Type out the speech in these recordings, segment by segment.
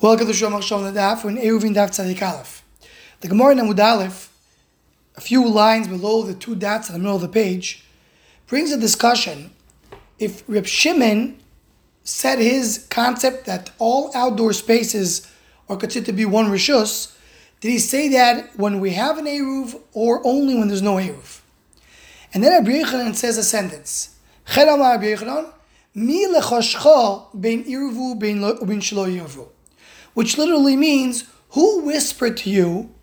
Welcome to Shomach Shalom the Daf in Eruvin Daf Tzadik Aleph. The Gemara in Amud Aleph, a few lines below the two dots in the middle of the page, brings a discussion if Reb Shimon said his concept that all outdoor spaces are considered to be one rishus, did he say that when we have an Eruv or only when there's no Eruv? And then Rabbi Yochanan says a sentence. Mi bein bein shelo which literally means who whispered to you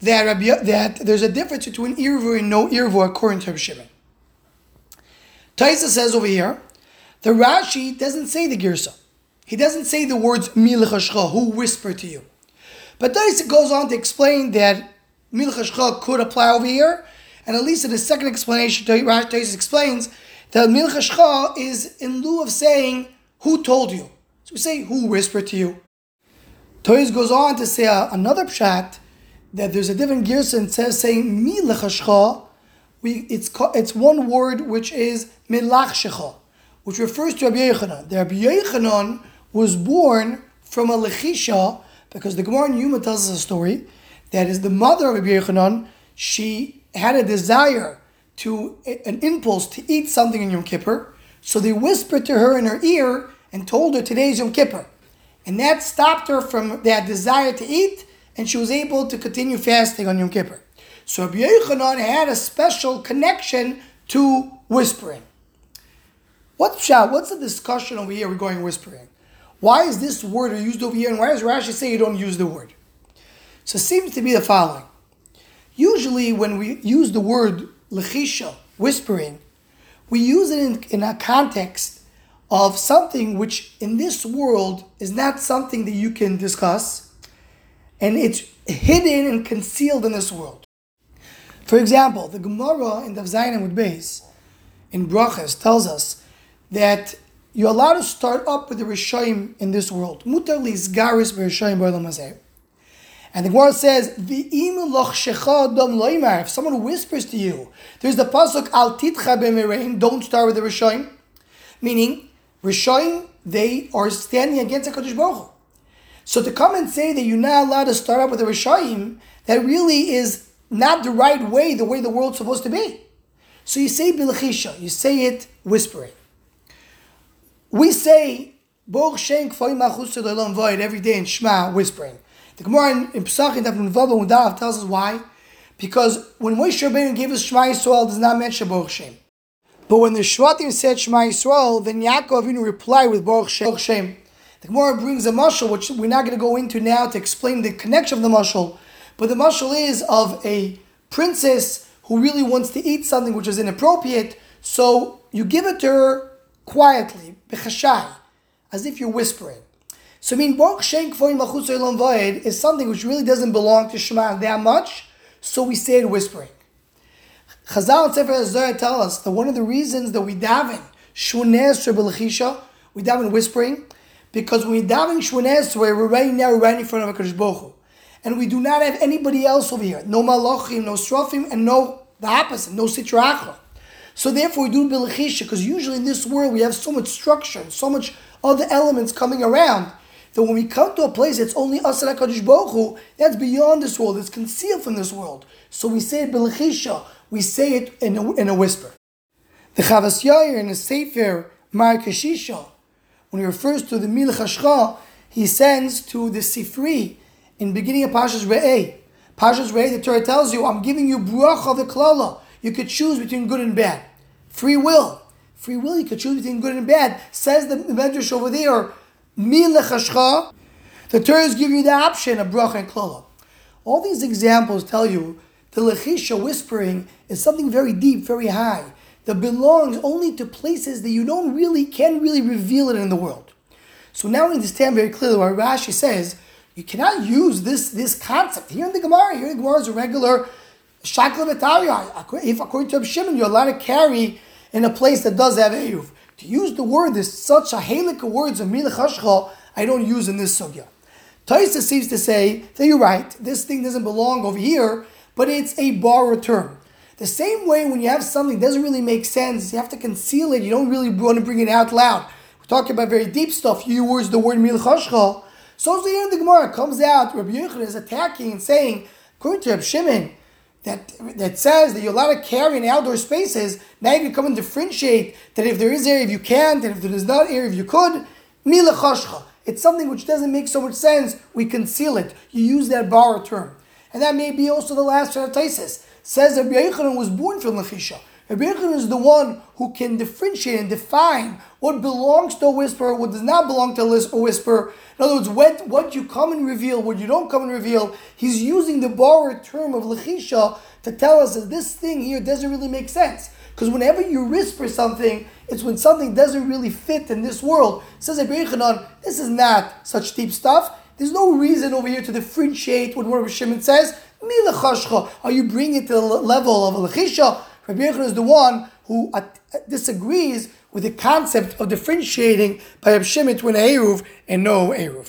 that Rabbi, that there's a difference between irvu and no irvu according to Rabbi Shimon. Taisa says over here, the Rashi doesn't say the girsa. He doesn't say the words milchashcha, who whispered to you. But Taisa goes on to explain that milchashcha could apply over here, and at least in the second explanation, Taisa explains that milchashcha is in lieu of saying who told you. So we say who whispered to you. Toys goes on to say uh, another pshat that there's a different girsa and says saying mi. We it's it's one word which is milachshecha, which refers to Rabbi Yochanan. The Rabbi Yochanan was born from a lechisha because the Gemara in Yuma tells us a story that is the mother of Rabbi Yochanan. She had a desire to an impulse to eat something in Yom Kippur, so they whispered to her in her ear and told her today's Yom Kippur. And that stopped her from that desire to eat, and she was able to continue fasting on Yom Kippur. So Rabbi Yochanan had a special connection to whispering. What's What's the discussion over here regarding whispering? Why is this word used over here, and why does Rashi say you don't use the word? So it seems to be the following. Usually, when we use the word lechisha, whispering, we use it in, in a context of something which in this world is not something that you can discuss, and it's hidden and concealed in this world. For example, the Gemara in the Zayin with Beis in Brachas tells us that you're allowed to start up with the Rishayim in this world. Mutar garis b'Rishayim And the Gemara says, If someone whispers to you, there's the pasuk Al titcha don't start with the Rishayim. Meaning, Rishoyim, they are standing against HaKadosh Baruch Hu. So to come and say that you're not allowed to start up with the Rishoyim, that really is not the right way, the way the world's supposed to be. So you say Bilchisha, you say it whispering. We say Baruch Shem Kfayim every day in Shema whispering. The Gemara in, in Pesachim Daf tells us why. Because when Moshe Rabbeinu gave us Shema Yisrael, does not mention Baruch Shem. But when the Shvatim said Shema Yisrael, then Yaakov Avinu replied with Baruch Shem. The Gemara brings a mashal, which we're not going to go into now to explain the connection of the mashal. But the mashal is of a princess who really wants to eat something which is inappropriate, so you give it to her quietly, bechashai, as if you're whispering. So I mean, Baruch Shem Kvoim is something which really doesn't belong to Shema that much, so we say it whispering. Chazal and Sefer HaZohar tell us that one of the reasons that we daven Shmoneh Esrei we daven whispering, because when we daven Esrei, we're right now right in front of HaKadosh Baruch. And we do not have anybody else over here. No malachim, no strofim, and no the opposite, no sitra So therefore we do Belechisha, because usually in this world we have so much structure so much other elements coming around that when we come to a place it's only us and HaKadosh Baruch Hu, that's beyond this world, it's concealed from this world. So we say it Belechisha, we say it in a, in a whisper. The Chavas Yair in the Sefer Mar Kashisha, when he refers to the Mil Chashcha, he sends to the Sifri in beginning of Pashas Re'eh. Pashas Re'eh, the Torah tells you, I'm giving you bracha of the klala. You could choose between good and bad. Free will. Free will, you could choose between good and bad. Says the Medrash over there, Mil Chashcha. The Torah is giving you the option of bracha and klala. All these examples tell you the lechisha whispering is something very deep, very high, that belongs only to places that you don't really, can really reveal it in the world. So now we understand very clearly what Rashi says, you cannot use this, this concept. Here in the Gemara, here in the Gemara is a regular shakla If according to Shimon, you're allowed to carry in a place that does have Eruv. To use the word, there's such a halik of words of milach I don't use in this sugya. Taisa seems to say that you're right, this thing doesn't belong over here, but it's a borrowed term. The same way when you have something that doesn't really make sense, you have to conceal it, you don't really want to bring it out loud. We're talking about very deep stuff. You use the word milchashcha. So here in the Gemara comes out, Rabbi Yochanan is attacking and saying, according to Rabbi Shimon, that, that says that you're allowed to carry in outdoor spaces, now you can come and differentiate that if there is area, if you can't, and if there is not area, if you could. Mila It's something which doesn't make so much sense. We conceal it. You use that borrowed term. And that may be also the last of Taisis. Says that Rabbi Yochanan was born from Lechisha. Rabbi Yochanan is the one who can differentiate and define what belongs to a whisper, what does not belong to a whisper. In other words, what, what you come and reveal, what you don't come and reveal. He's using the borrowed term of lechisha to tell us that this thing here doesn't really make sense. Because whenever you whisper something, it's when something doesn't really fit in this world. Says Rabbi Yochanan, this is not such deep stuff. There's no reason over here to differentiate what Rabbi Shimon says. Are you bringing it to the level of a lechisha? Rabbi Yochanan is the one who uh, disagrees with the concept of differentiating by Shimon between Eruv and no Eruv.